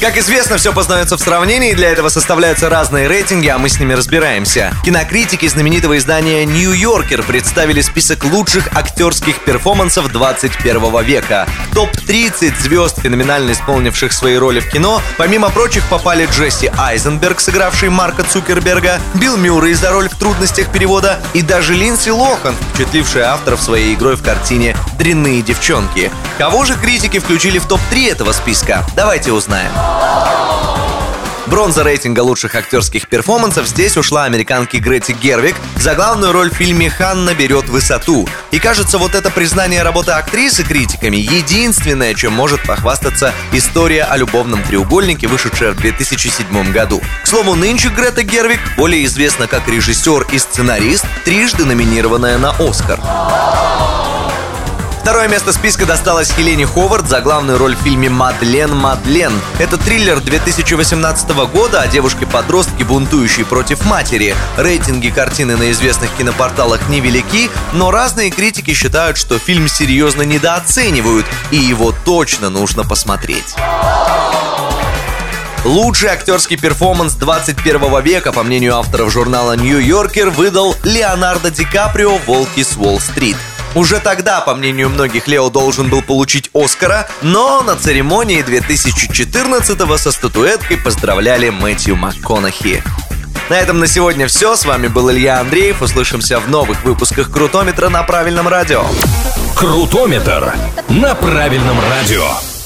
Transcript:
Как известно, все познается в сравнении, для этого составляются разные рейтинги, а мы с ними разбираемся. Кинокритики знаменитого издания New Yorker представили список лучших актерских перформансов 21 века. В топ-30 звезд, феноменально исполнивших свои роли в кино, помимо прочих попали Джесси Айзенберг, сыгравший Марка Цукерберга, Билл Мюррей за роль в трудностях перевода и даже Линдси Лохан, впечатлившая авторов своей игрой в картине «Дрянные девчонки». Кого же критики включили в топ-3 этого списка? Давайте узнаем. Бронза рейтинга лучших актерских перформансов здесь ушла американке Гретти Гервик за главную роль в фильме «Ханна берет высоту». И кажется, вот это признание работы актрисы критиками единственное, чем может похвастаться история о любовном треугольнике, вышедшая в 2007 году. К слову, нынче Грета Гервик более известна как режиссер и сценарист, трижды номинированная на «Оскар». Второе место списка досталось Хелене Ховард за главную роль в фильме «Мадлен, Мадлен». Это триллер 2018 года о девушке-подростке, бунтующей против матери. Рейтинги картины на известных кинопорталах невелики, но разные критики считают, что фильм серьезно недооценивают, и его точно нужно посмотреть. Лучший актерский перформанс 21 века, по мнению авторов журнала Yorker, выдал Леонардо Ди Каприо «Волки с Уолл-стрит». Уже тогда, по мнению многих, Лео должен был получить Оскара, но на церемонии 2014-го со статуэткой поздравляли Мэтью МакКонахи. На этом на сегодня все. С вами был Илья Андреев. Услышимся в новых выпусках Крутометра на правильном радио. Крутометр на правильном радио.